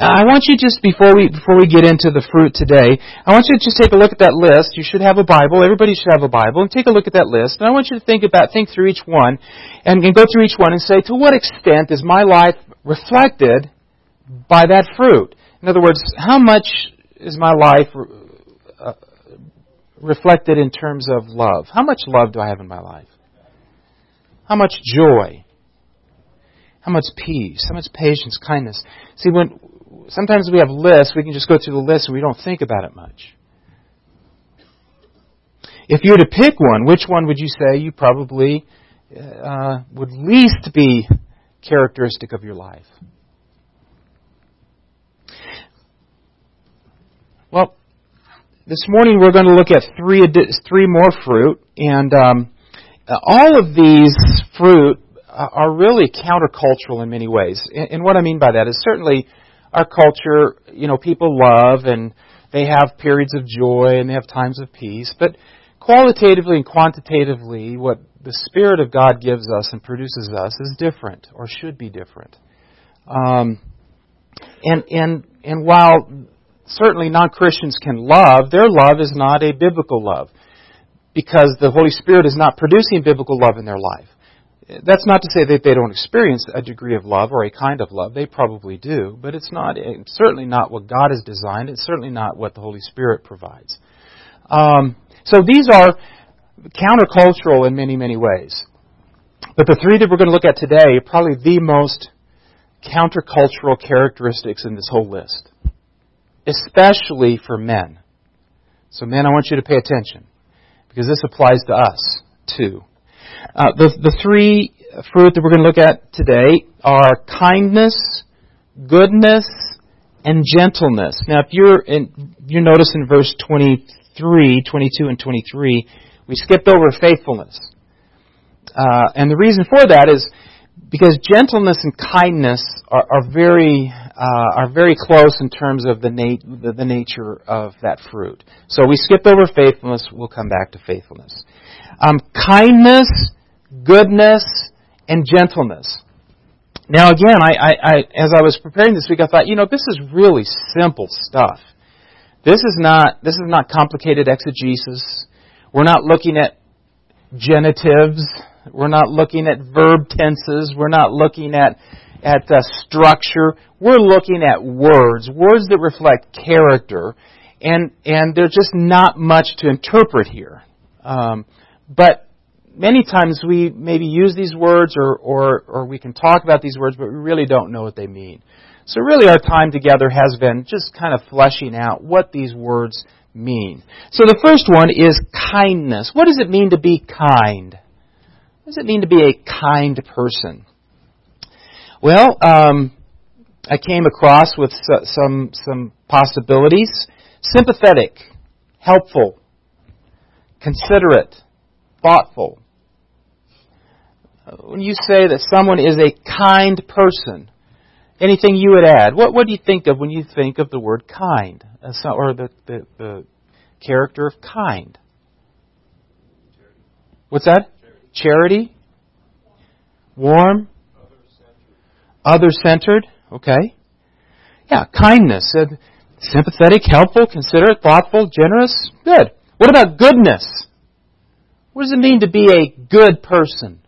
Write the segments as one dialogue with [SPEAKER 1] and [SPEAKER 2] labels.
[SPEAKER 1] I want you just before we before we get into the fruit today, I want you to just take a look at that list. You should have a Bible. Everybody should have a Bible, and take a look at that list. And I want you to think about think through each one, and, and go through each one and say, to what extent is my life reflected by that fruit? In other words, how much is my life uh, reflected in terms of love? How much love do I have in my life? How much joy? How much peace? How much patience, kindness? See, when sometimes we have lists, we can just go through the list and we don't think about it much. If you were to pick one, which one would you say you probably uh, would least be characteristic of your life? Well, this morning we're going to look at three three more fruit, and um, all of these fruit are really countercultural in many ways. And what I mean by that is certainly our culture, you know, people love and they have periods of joy and they have times of peace. But qualitatively and quantitatively, what the Spirit of God gives us and produces us is different or should be different. Um, and and and while certainly non Christians can love, their love is not a biblical love because the Holy Spirit is not producing biblical love in their life. That's not to say that they don't experience a degree of love or a kind of love. They probably do, but it's not it's certainly not what God has designed. It's certainly not what the Holy Spirit provides. Um, so these are countercultural in many, many ways. But the three that we're going to look at today are probably the most countercultural characteristics in this whole list, especially for men. So, men, I want you to pay attention because this applies to us too. Uh, the, the three fruit that we're going to look at today are kindness, goodness, and gentleness. Now, if you're in, you notice in verse 23, 22, and 23, we skipped over faithfulness. Uh, and the reason for that is because gentleness and kindness are, are very uh, are very close in terms of the, nat- the, the nature of that fruit. So we skipped over faithfulness. We'll come back to faithfulness. Um, kindness, goodness, and gentleness. Now, again, I, I, I, as I was preparing this week, I thought, you know, this is really simple stuff. This is not this is not complicated exegesis. We're not looking at genitives. We're not looking at verb tenses. We're not looking at at uh, structure. We're looking at words, words that reflect character, and and there's just not much to interpret here. Um, but many times we maybe use these words or, or, or we can talk about these words, but we really don't know what they mean. So really our time together has been just kind of fleshing out what these words mean. So the first one is kindness. What does it mean to be kind? What does it mean to be a kind person? Well, um, I came across with some some possibilities: sympathetic, helpful, considerate, thoughtful. When you say that someone is a kind person, anything you would add? What, what do you think of when you think of the word kind, or the, the, the character of kind? What's that? Charity? Warm? Other centered? Okay. Yeah, kindness. Uh, sympathetic, helpful, considerate, thoughtful, generous. Good. What about goodness? What does it mean to be a good person?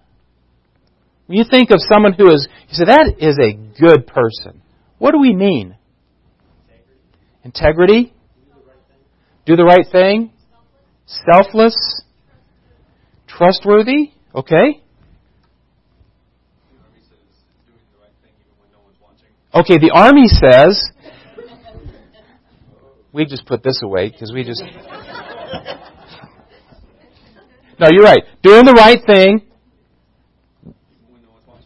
[SPEAKER 1] When you think of someone who is, you say, that is a good person. What do we mean? Integrity? Do the right thing? Selfless? Trustworthy? Okay. Okay, the army says, we just put this away because we just. No, you're right. Doing the right thing,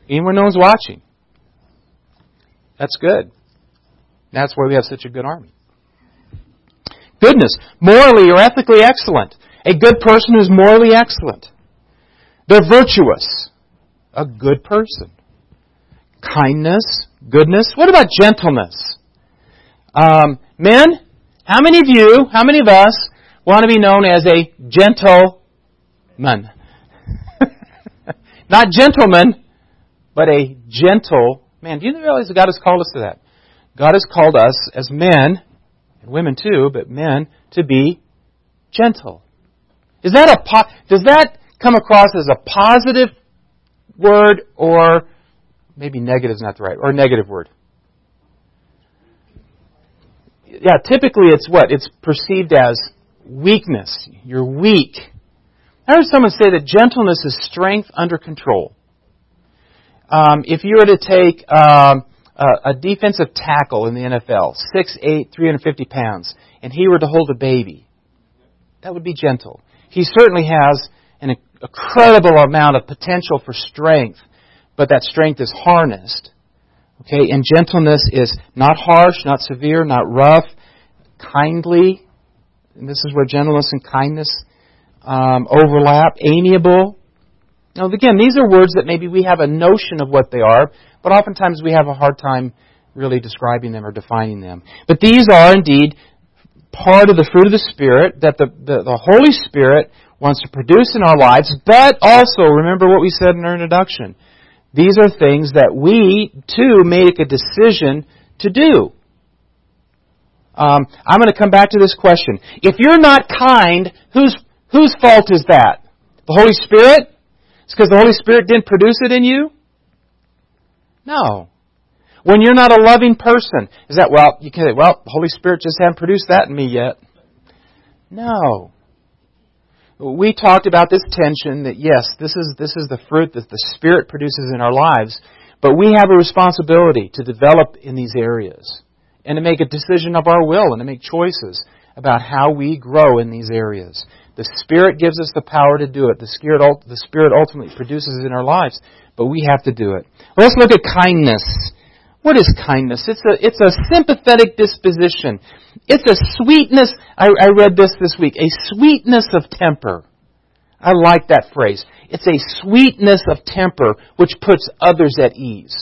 [SPEAKER 1] even when no one's watching. That's good. That's why we have such a good army. Goodness, morally or ethically excellent. A good person who's morally excellent. They're virtuous. A good person. Kindness, goodness. What about gentleness? Um, men, how many of you, how many of us want to be known as a gentle man. Not gentleman, but a gentle man. Do you realize that God has called us to that? God has called us as men, and women too, but men, to be gentle. Is that a po- does that come across as a positive word or maybe negative is not the right or negative word? Yeah, typically it's what? It's perceived as weakness. You're weak. I heard someone say that gentleness is strength under control. Um, if you were to take um, a, a defensive tackle in the NFL, 6'8", 350 pounds, and he were to hold a baby, that would be gentle. He certainly has an incredible amount of potential for strength, but that strength is harnessed. Okay, and gentleness is not harsh, not severe, not rough, kindly. And this is where gentleness and kindness um, overlap. Amiable. Now, again, these are words that maybe we have a notion of what they are, but oftentimes we have a hard time really describing them or defining them. But these are indeed part of the fruit of the Spirit that the, the, the Holy Spirit wants to produce in our lives, but also, remember what we said in our introduction, these are things that we, too, make a decision to do. Um, I'm going to come back to this question. If you're not kind, whose, whose fault is that? The Holy Spirit? It's because the Holy Spirit didn't produce it in you? No. When you're not a loving person, is that, well, you can say, well, the Holy Spirit just hasn't produced that in me yet. No. We talked about this tension that yes, this is, this is the fruit that the Spirit produces in our lives, but we have a responsibility to develop in these areas and to make a decision of our will and to make choices about how we grow in these areas. The Spirit gives us the power to do it. The Spirit, the Spirit ultimately produces it in our lives, but we have to do it. Let's look at kindness. What is kindness? It's a, it's a sympathetic disposition. It's a sweetness. I, I read this this week. A sweetness of temper. I like that phrase. It's a sweetness of temper which puts others at ease.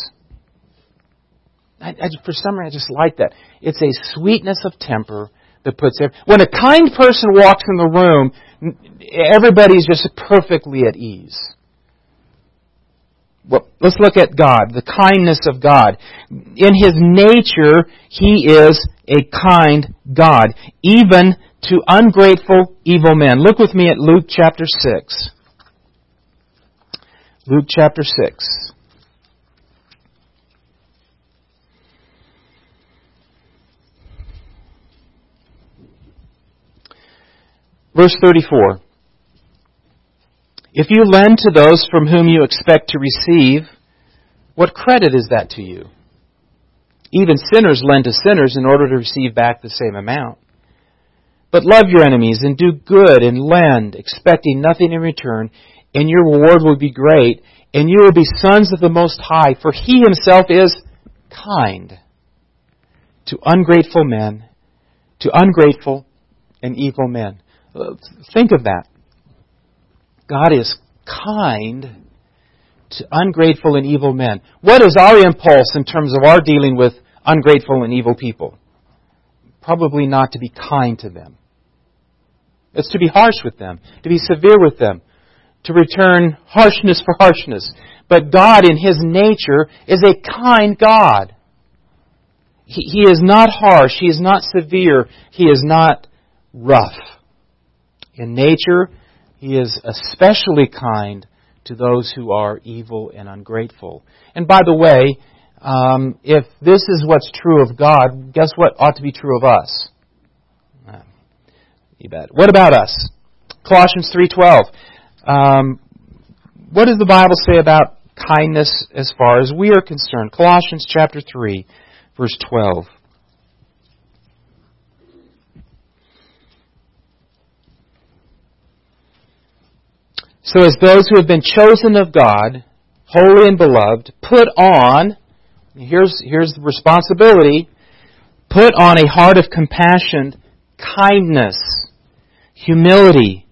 [SPEAKER 1] I, I, for some reason, I just like that. It's a sweetness of temper that puts. When a kind person walks in the room, everybody's just perfectly at ease. Well, let's look at God, the kindness of God. In His nature, He is a kind God, even to ungrateful, evil men. Look with me at Luke chapter 6. Luke chapter 6. Verse 34. If you lend to those from whom you expect to receive, what credit is that to you? Even sinners lend to sinners in order to receive back the same amount. But love your enemies and do good and lend, expecting nothing in return, and your reward will be great, and you will be sons of the Most High, for He Himself is kind to ungrateful men, to ungrateful and evil men. Uh, think of that. God is kind to ungrateful and evil men. What is our impulse in terms of our dealing with ungrateful and evil people? Probably not to be kind to them. It's to be harsh with them, to be severe with them, to return harshness for harshness. But God, in His nature, is a kind God. He, he is not harsh. He is not severe. He is not rough. In nature, He is especially kind to those who are evil and ungrateful. And by the way, um, if this is what's true of God, guess what ought to be true of us? Uh, you bet. What about us? Colossians three twelve. Um, what does the Bible say about kindness as far as we are concerned? Colossians chapter three, verse twelve. So as those who have been chosen of God, holy and beloved, put on, here's, here's the responsibility, put on a heart of compassion, kindness, humility,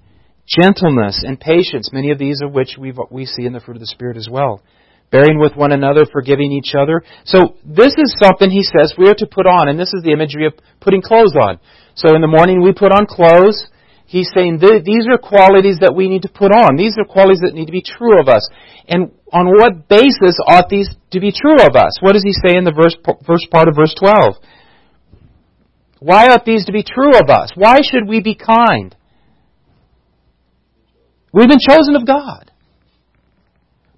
[SPEAKER 1] gentleness, and patience, many of these of which we we see in the fruit of the Spirit as well. Bearing with one another, forgiving each other. So this is something he says we are to put on, and this is the imagery of putting clothes on. So in the morning we put on clothes, He's saying these are qualities that we need to put on. These are qualities that need to be true of us. And on what basis ought these to be true of us? What does he say in the verse, first part of verse 12? Why ought these to be true of us? Why should we be kind? We've been chosen of God.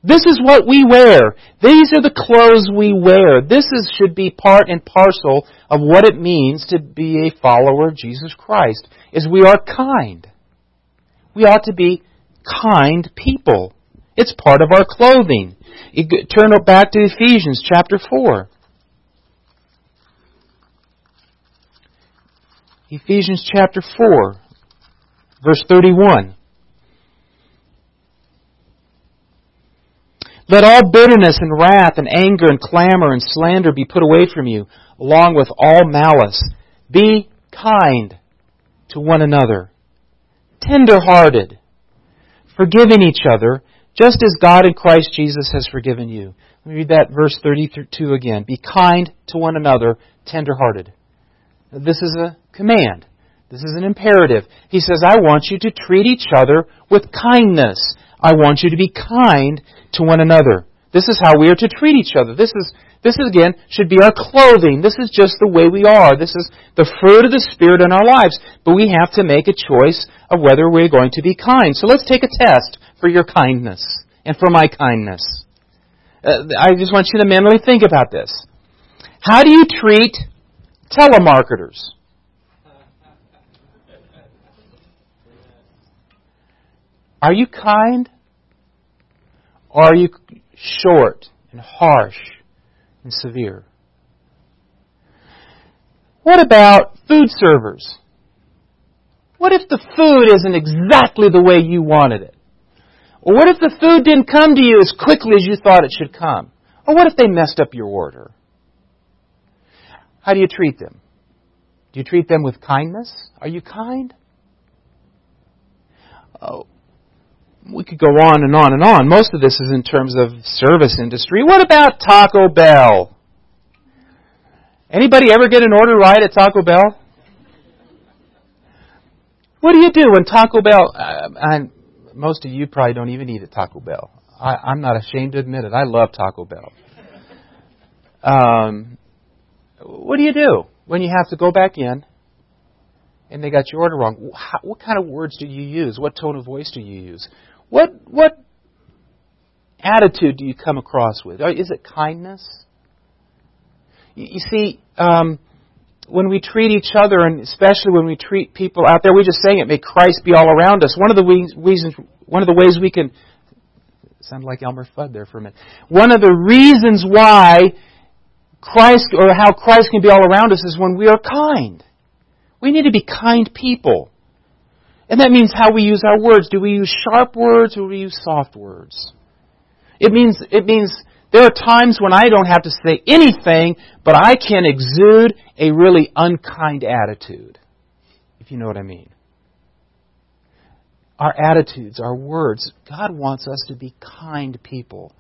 [SPEAKER 1] This is what we wear. These are the clothes we wear. This is, should be part and parcel of what it means to be a follower of Jesus Christ, is we are kind. We ought to be kind people. It's part of our clothing. turn back to Ephesians chapter 4. Ephesians chapter 4, verse 31. Let all bitterness and wrath and anger and clamor and slander be put away from you, along with all malice. Be kind to one another, tender hearted, forgiving each other, just as God in Christ Jesus has forgiven you. Let me read that verse 32 again. Be kind to one another, tender hearted. This is a command. This is an imperative. He says, I want you to treat each other with kindness. I want you to be kind to one another. This is how we are to treat each other. This is, this is again, should be our clothing. This is just the way we are. This is the fruit of the Spirit in our lives. But we have to make a choice of whether we're going to be kind. So let's take a test for your kindness and for my kindness. Uh, I just want you to mentally think about this. How do you treat telemarketers? Are you kind? Or are you short and harsh and severe? What about food servers? What if the food isn't exactly the way you wanted it? Or what if the food didn't come to you as quickly as you thought it should come? Or what if they messed up your order? How do you treat them? Do you treat them with kindness? Are you kind? Oh, we could go on and on and on. Most of this is in terms of service industry. What about Taco Bell? Anybody ever get an order right at Taco Bell? What do you do when Taco Bell? Uh, most of you probably don't even eat at Taco Bell. I, I'm not ashamed to admit it. I love Taco Bell. Um, what do you do when you have to go back in and they got your order wrong? How, what kind of words do you use? What tone of voice do you use? What what attitude do you come across with? Is it kindness? You see, um, when we treat each other, and especially when we treat people out there, we're just saying it. May Christ be all around us. One of the reasons, one of the ways we can sound like Elmer Fudd there for a minute. One of the reasons why Christ or how Christ can be all around us is when we are kind. We need to be kind people. And that means how we use our words. Do we use sharp words or do we use soft words? It means, it means there are times when I don't have to say anything, but I can exude a really unkind attitude. If you know what I mean. Our attitudes, our words, God wants us to be kind people.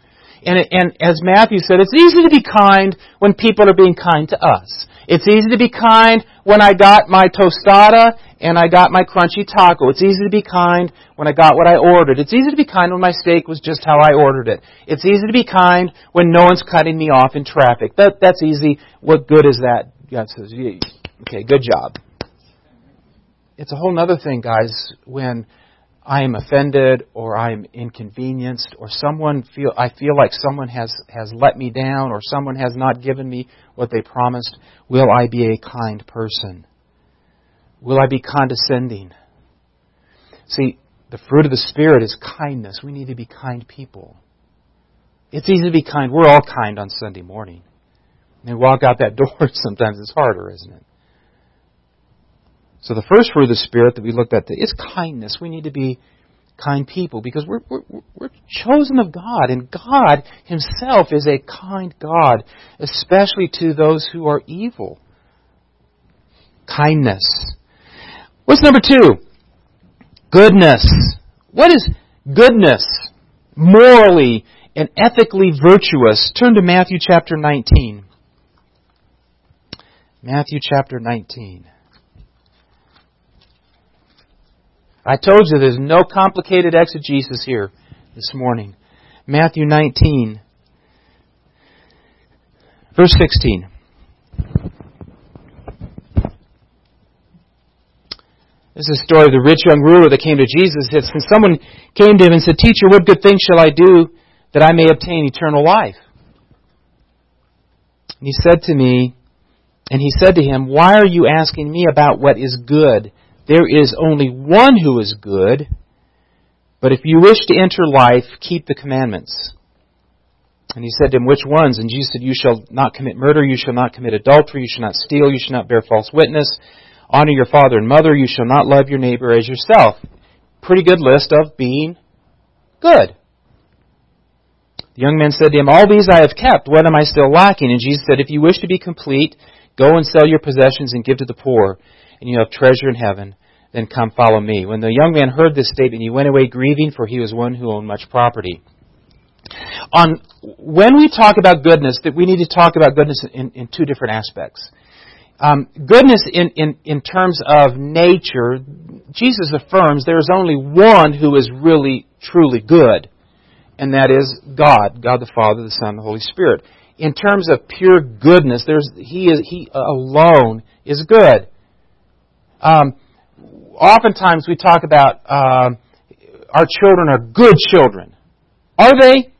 [SPEAKER 1] And, and as Matthew said, it's easy to be kind when people are being kind to us. It's easy to be kind when I got my tostada and I got my crunchy taco. It's easy to be kind when I got what I ordered. It's easy to be kind when my steak was just how I ordered it. It's easy to be kind when no one's cutting me off in traffic. That, that's easy. What good is that? God says, okay, good job. It's a whole other thing, guys, when I am offended or I am inconvenienced or someone feel I feel like someone has has let me down or someone has not given me what they promised, will I be a kind person? Will I be condescending? See, the fruit of the spirit is kindness. We need to be kind people. It's easy to be kind. We're all kind on Sunday morning. And walk out that door sometimes it's harder, isn't it? So the first fruit of the Spirit that we looked at is kindness. We need to be kind people because we're, we're, we're chosen of God, and God Himself is a kind God, especially to those who are evil. Kindness. What's number two? Goodness. What is goodness? Morally and ethically virtuous. Turn to Matthew chapter 19. Matthew chapter 19. I told you there's no complicated exegesis here this morning. Matthew 19, verse 16. This is the story of the rich young ruler that came to Jesus. When someone came to him and said, Teacher, what good thing shall I do that I may obtain eternal life? And he said to me, and he said to him, Why are you asking me about what is good? There is only one who is good. But if you wish to enter life, keep the commandments. And he said to him, Which ones? And Jesus said, You shall not commit murder, you shall not commit adultery, you shall not steal, you shall not bear false witness, honor your father and mother, you shall not love your neighbor as yourself. Pretty good list of being good. The young man said to him, All these I have kept, what am I still lacking? And Jesus said, If you wish to be complete, go and sell your possessions and give to the poor and you have treasure in heaven, then come follow me. When the young man heard this statement, he went away grieving, for he was one who owned much property. On when we talk about goodness, that we need to talk about goodness in, in two different aspects. Um, goodness in, in, in terms of nature, Jesus affirms there is only one who is really, truly good, and that is God, God the Father, the Son, the Holy Spirit. In terms of pure goodness, there's, he, is, he alone is good. Um, oftentimes we talk about um, our children are good children. Are they?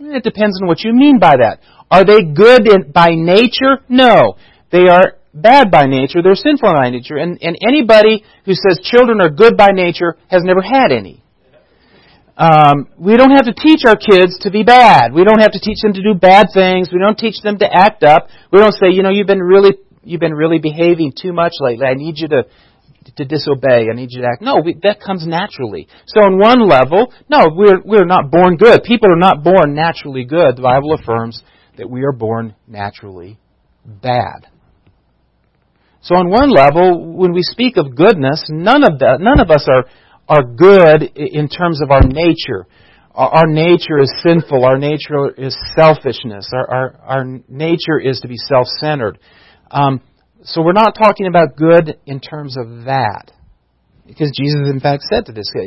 [SPEAKER 1] It depends on what you mean by that. Are they good in, by nature? No. They are bad by nature. They're sinful by nature. And, and anybody who says children are good by nature has never had any. Um, we don't have to teach our kids to be bad. We don't have to teach them to do bad things. We don't teach them to act up. We don't say, you know, you've been really you've been really behaving too much lately. I need you to to disobey. I need you to act. No, we, that comes naturally. So on one level, no, we're we're not born good. People are not born naturally good. The Bible affirms that we are born naturally bad. So on one level, when we speak of goodness, none of that, none of us are are good in terms of our nature. Our nature is sinful. Our nature is selfishness. Our, our, our nature is to be self-centered. Um, so we're not talking about good in terms of that. Because Jesus, in fact, said to this guy,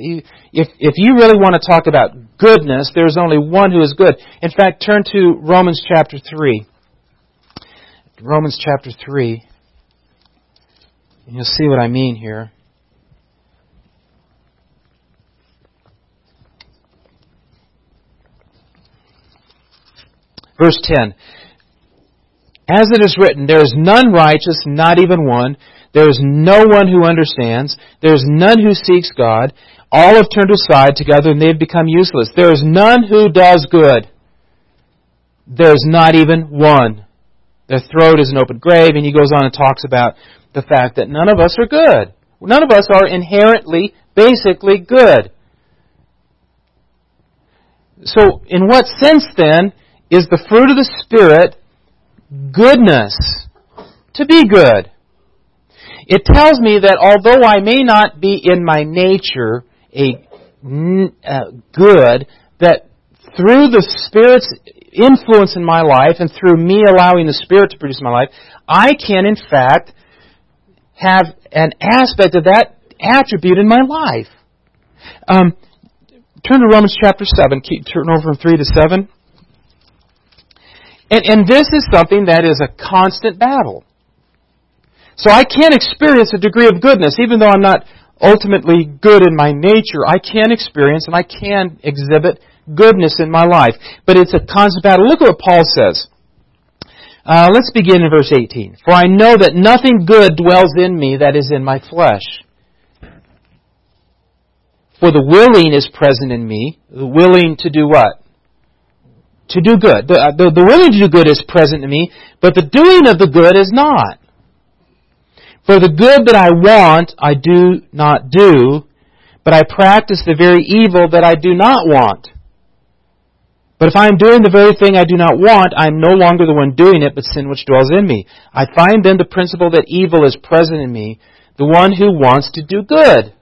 [SPEAKER 1] if, if you really want to talk about goodness, there's only one who is good. In fact, turn to Romans chapter 3. Romans chapter 3. You'll see what I mean here. Verse 10. As it is written, there is none righteous, not even one. There is no one who understands. There is none who seeks God. All have turned aside together and they have become useless. There is none who does good. There is not even one. Their throat is an open grave, and he goes on and talks about the fact that none of us are good. None of us are inherently, basically good. So, in what sense then is the fruit of the Spirit goodness, to be good. It tells me that although I may not be in my nature a uh, good, that through the Spirit's influence in my life and through me allowing the Spirit to produce my life, I can in fact have an aspect of that attribute in my life. Um, turn to Romans chapter 7. Keep, turn over from 3 to 7. And, and this is something that is a constant battle. So I can't experience a degree of goodness, even though I'm not ultimately good in my nature. I can experience and I can exhibit goodness in my life. But it's a constant battle. Look at what Paul says. Uh, let's begin in verse 18. For I know that nothing good dwells in me that is in my flesh. For the willing is present in me, the willing to do what? to do good. The, uh, the, the willing to do good is present in me, but the doing of the good is not. For the good that I want, I do not do, but I practice the very evil that I do not want. But if I am doing the very thing I do not want, I am no longer the one doing it, but sin which dwells in me. I find then the principle that evil is present in me, the one who wants to do good.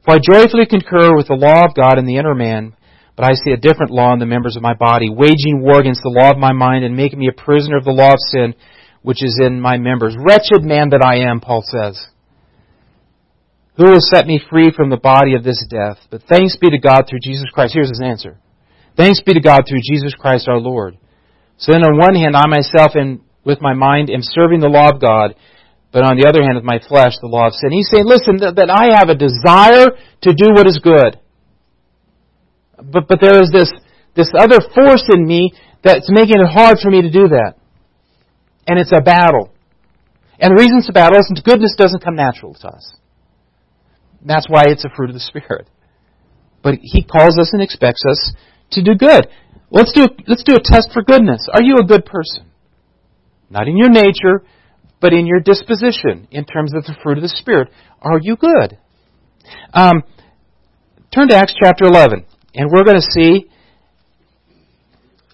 [SPEAKER 1] For I joyfully concur with the law of God in the inner man, but I see a different law in the members of my body, waging war against the law of my mind and making me a prisoner of the law of sin which is in my members. Wretched man that I am, Paul says. Who will set me free from the body of this death? But thanks be to God through Jesus Christ. Here's his answer. Thanks be to God through Jesus Christ our Lord. So then on one hand, I myself and with my mind am serving the law of God, but on the other hand, with my flesh, the law of sin. He's saying, listen, that, that I have a desire to do what is good. But, but there is this, this other force in me that's making it hard for me to do that. And it's a battle. And the reason it's a battle is goodness doesn't come natural to us. That's why it's a fruit of the Spirit. But He calls us and expects us to do good. Let's do, let's do a test for goodness. Are you a good person? Not in your nature, but in your disposition, in terms of the fruit of the Spirit. Are you good? Um, turn to Acts chapter 11, and we're going to see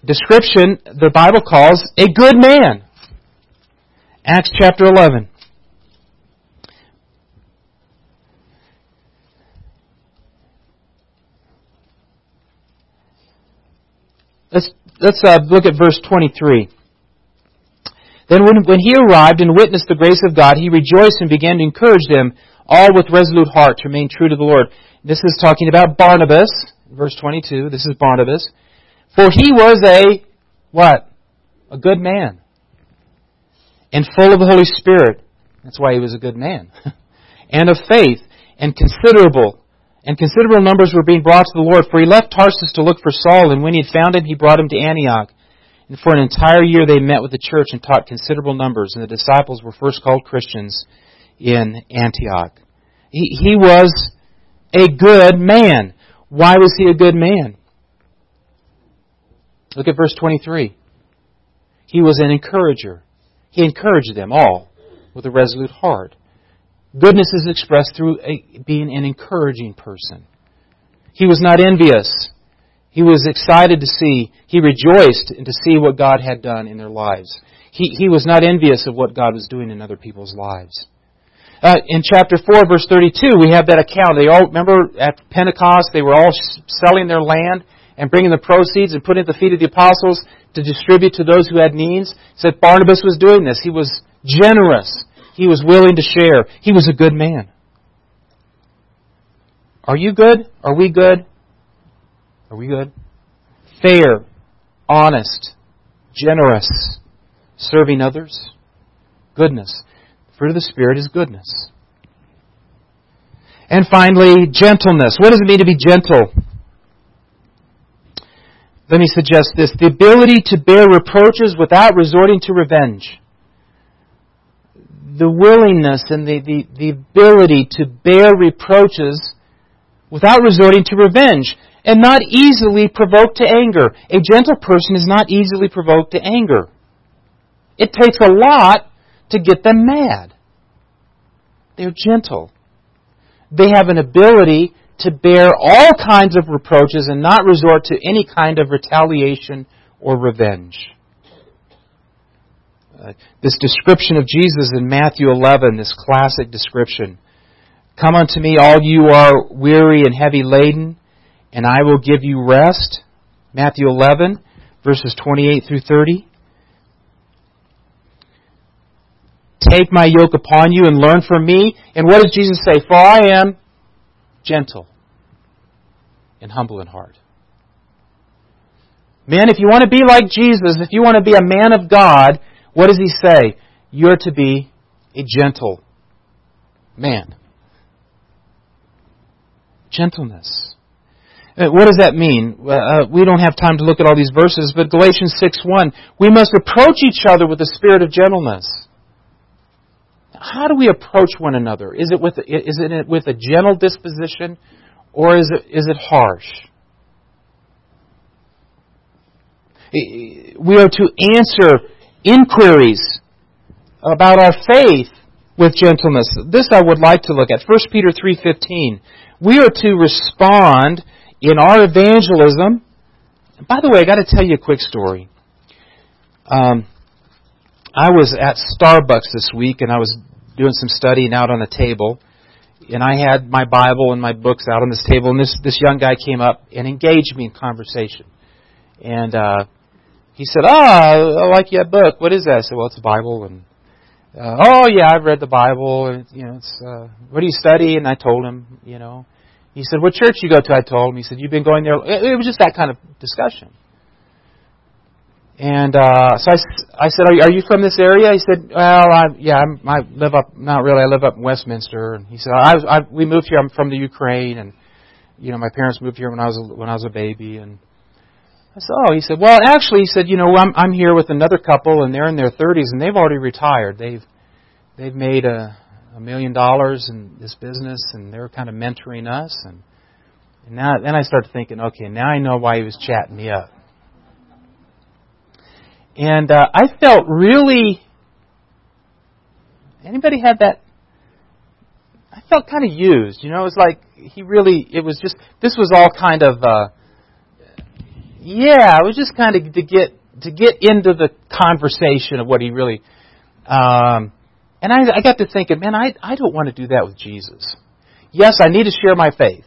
[SPEAKER 1] description the Bible calls a good man. Acts chapter 11. Let's, let's uh, look at verse 23. Then when, when he arrived and witnessed the grace of God, he rejoiced and began to encourage them all with resolute heart to remain true to the Lord. This is talking about Barnabas, verse 22. This is Barnabas. For he was a, what? A good man. And full of the Holy Spirit. That's why he was a good man. and of faith, and considerable. And considerable numbers were being brought to the Lord. For he left Tarsus to look for Saul, and when he had found him, he brought him to Antioch. And for an entire year they met with the church and taught considerable numbers, and the disciples were first called Christians in Antioch. He, he was a good man. Why was he a good man? Look at verse 23. He was an encourager. He encouraged them all with a resolute heart. Goodness is expressed through a, being an encouraging person. He was not envious. He was excited to see, he rejoiced to see what God had done in their lives. He, he was not envious of what God was doing in other people's lives. Uh, in chapter 4, verse 32, we have that account. They all, remember at Pentecost, they were all selling their land and bringing the proceeds and putting it at the feet of the apostles to distribute to those who had needs. It said Barnabas was doing this. He was generous. He was willing to share. He was a good man. Are you good? Are we good? Are we good? Fair, honest, generous, serving others, goodness. The fruit of the Spirit is goodness. And finally, gentleness. What does it mean to be gentle? Let me suggest this. The ability to bear reproaches without resorting to revenge. The willingness and the, the, the ability to bear reproaches without resorting to revenge and not easily provoked to anger. A gentle person is not easily provoked to anger. It takes a lot to get them mad. They're gentle. They have an ability to bear all kinds of reproaches and not resort to any kind of retaliation or revenge. Uh, this description of Jesus in Matthew 11, this classic description. Come unto me, all you are weary and heavy laden, and I will give you rest. Matthew 11, verses 28 through 30. Take my yoke upon you and learn from me. And what does Jesus say? For I am gentle and humble in heart. Man, if you want to be like Jesus, if you want to be a man of God, what does he say? You're to be a gentle man. Gentleness. Uh, what does that mean? Uh, we don't have time to look at all these verses, but Galatians 6:1, we must approach each other with a spirit of gentleness. How do we approach one another? Is it with is it with a gentle disposition, or is it is it harsh? We are to answer inquiries about our faith with gentleness. This I would like to look at. 1 Peter 3:15. We are to respond in our evangelism, by the way, I got to tell you a quick story. Um, I was at Starbucks this week and I was doing some studying out on a table, and I had my Bible and my books out on this table, and this this young guy came up and engaged me in conversation, and uh, he said, "Ah, I like your book. What is that?" I said, "Well, it's a Bible." And uh, oh yeah, I've read the Bible. And, you know, it's uh, what do you study? And I told him, you know. He said, what church you go to? I told him. He said, you've been going there. It, was just that kind of discussion. And uh, so I, I said, are you, are you from this area? He said, well, I, yeah, I'm, I live up, not really, I live up in Westminster. And he said, I, I, we moved here. I'm from the Ukraine, and you know, my parents moved here when I was a, when I was a baby. And I said, oh, he said, well, actually, he said, you know, I'm I'm here with another couple, and they're in their 30s, and they've already retired. They've they've made a a million dollars in this business, and they're kind of mentoring us. And, and now, then I started thinking, okay, now I know why he was chatting me up. And uh, I felt really. Anybody had that? I felt kind of used. You know, it was like he really. It was just. This was all kind of. Uh, yeah, it was just kind of to get to get into the conversation of what he really. Um, and I, I got to thinking, man, I I don't want to do that with Jesus. Yes, I need to share my faith.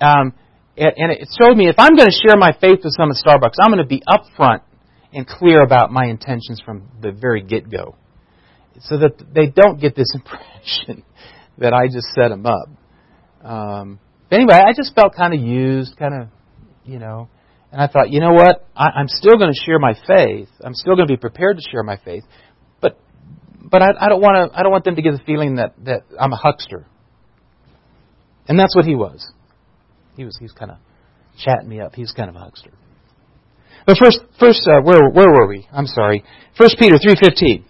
[SPEAKER 1] Um, and, and it showed me if I'm going to share my faith with someone at Starbucks, I'm going to be upfront and clear about my intentions from the very get go, so that they don't get this impression that I just set them up. Um, anyway, I just felt kind of used, kind of, you know. And I thought, you know what? I, I'm still going to share my faith. I'm still going to be prepared to share my faith. But, but I, I don't want to. I don't want them to get the feeling that that I'm a huckster. And that's what he was. He was. He's kind of chatting me up. He's kind of a huckster. But first, first, uh, where where were we? I'm sorry. First Peter three fifteen.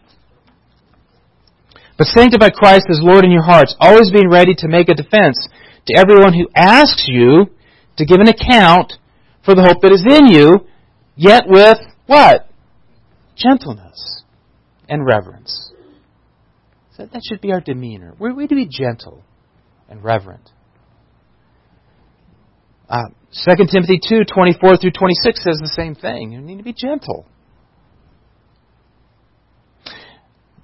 [SPEAKER 1] But sanctify Christ as Lord in your hearts, always being ready to make a defense to everyone who asks you to give an account for the hope that is in you, yet with what? Gentleness and reverence. So that should be our demeanor. We're, we're to be gentle and reverent. Uh, 2 Timothy 2, 24 through 26 says the same thing. You need to be gentle.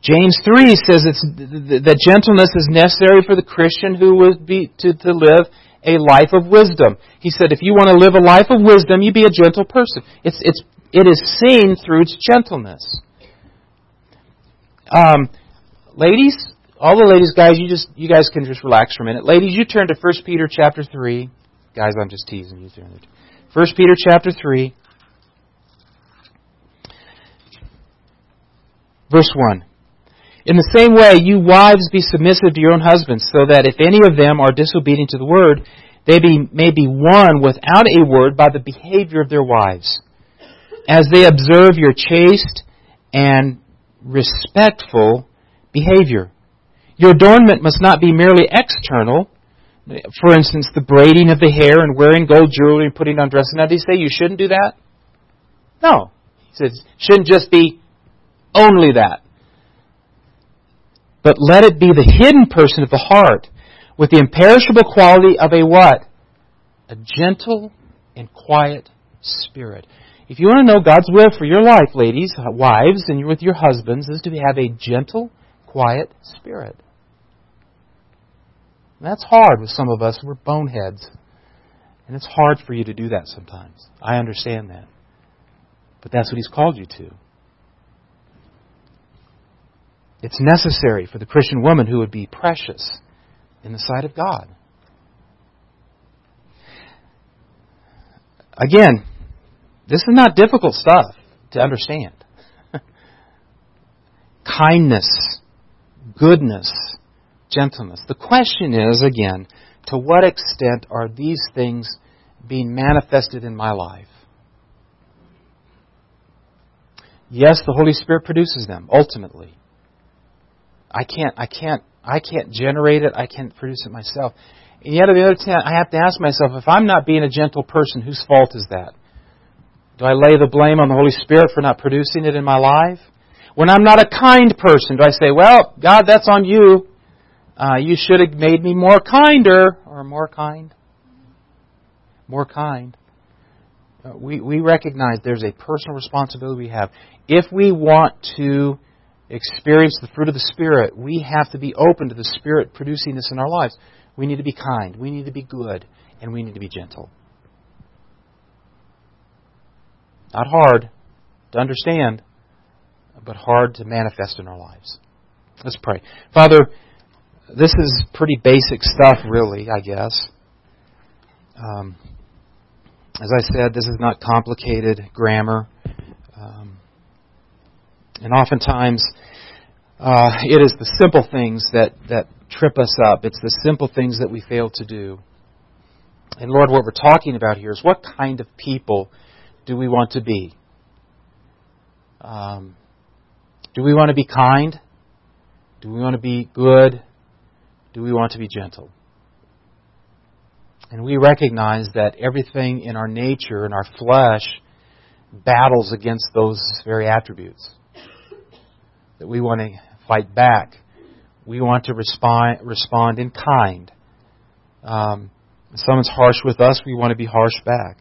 [SPEAKER 1] James 3 says it's, that gentleness is necessary for the Christian who would be to, to live a life of wisdom. He said, if you want to live a life of wisdom, you be a gentle person. It's, it's, it is seen through its gentleness. Um, ladies, all the ladies, guys, you just you guys can just relax for a minute. Ladies, you turn to 1 Peter chapter 3. Guys, I'm just teasing you. 1 Peter chapter 3. Verse 1. In the same way, you wives be submissive to your own husbands, so that if any of them are disobedient to the word, they be, may be won without a word by the behavior of their wives, as they observe your chaste and respectful behavior. Your adornment must not be merely external, for instance, the braiding of the hair and wearing gold jewelry and putting on dresses. Now, did he say you shouldn't do that? No. He says, shouldn't just be only that. But let it be the hidden person of the heart with the imperishable quality of a what? A gentle and quiet spirit. If you want to know God's will for your life, ladies, wives, and with your husbands, is to have a gentle, quiet spirit. And that's hard with some of us. We're boneheads. And it's hard for you to do that sometimes. I understand that. But that's what He's called you to. It's necessary for the Christian woman who would be precious in the sight of God. Again, this is not difficult stuff to understand. Kindness, goodness, gentleness. The question is, again, to what extent are these things being manifested in my life? Yes, the Holy Spirit produces them, ultimately. I can't, I can't, I can't generate it. I can't produce it myself. And yet, on the other hand, I have to ask myself, if I'm not being a gentle person, whose fault is that? Do I lay the blame on the Holy Spirit for not producing it in my life? When I'm not a kind person, do I say, well, God, that's on you. Uh, you should have made me more kinder, or more kind? More kind. Uh, we, we recognize there's a personal responsibility we have. If we want to experience the fruit of the Spirit, we have to be open to the Spirit producing this in our lives. We need to be kind, we need to be good, and we need to be gentle. Not hard to understand, but hard to manifest in our lives. Let's pray. Father, this is pretty basic stuff, really, I guess. Um, as I said, this is not complicated grammar. Um, and oftentimes, uh, it is the simple things that, that trip us up. It's the simple things that we fail to do. And Lord, what we're talking about here is what kind of people do we want to be? Um, do we want to be kind? Do we want to be good? Do we want to be gentle? And we recognize that everything in our nature, in our flesh, battles against those very attributes. That we want to fight back. We want to respond, respond in kind. Um, if someone's harsh with us, we want to be harsh back.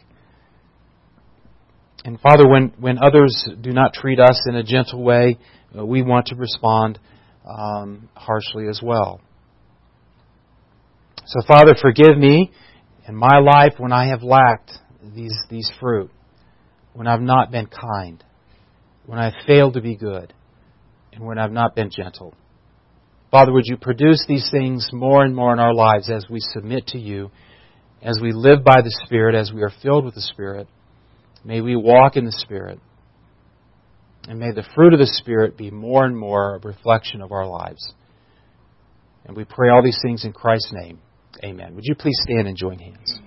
[SPEAKER 1] And Father, when, when others do not treat us in a gentle way, uh, we want to respond um, harshly as well. So, Father, forgive me in my life when I have lacked these, these fruit, when I've not been kind, when I've failed to be good, and when I've not been gentle. Father, would you produce these things more and more in our lives as we submit to you, as we live by the Spirit, as we are filled with the Spirit? May we walk in the Spirit. And may the fruit of the Spirit be more and more a reflection of our lives. And we pray all these things in Christ's name. Amen. Would you please stand and join hands?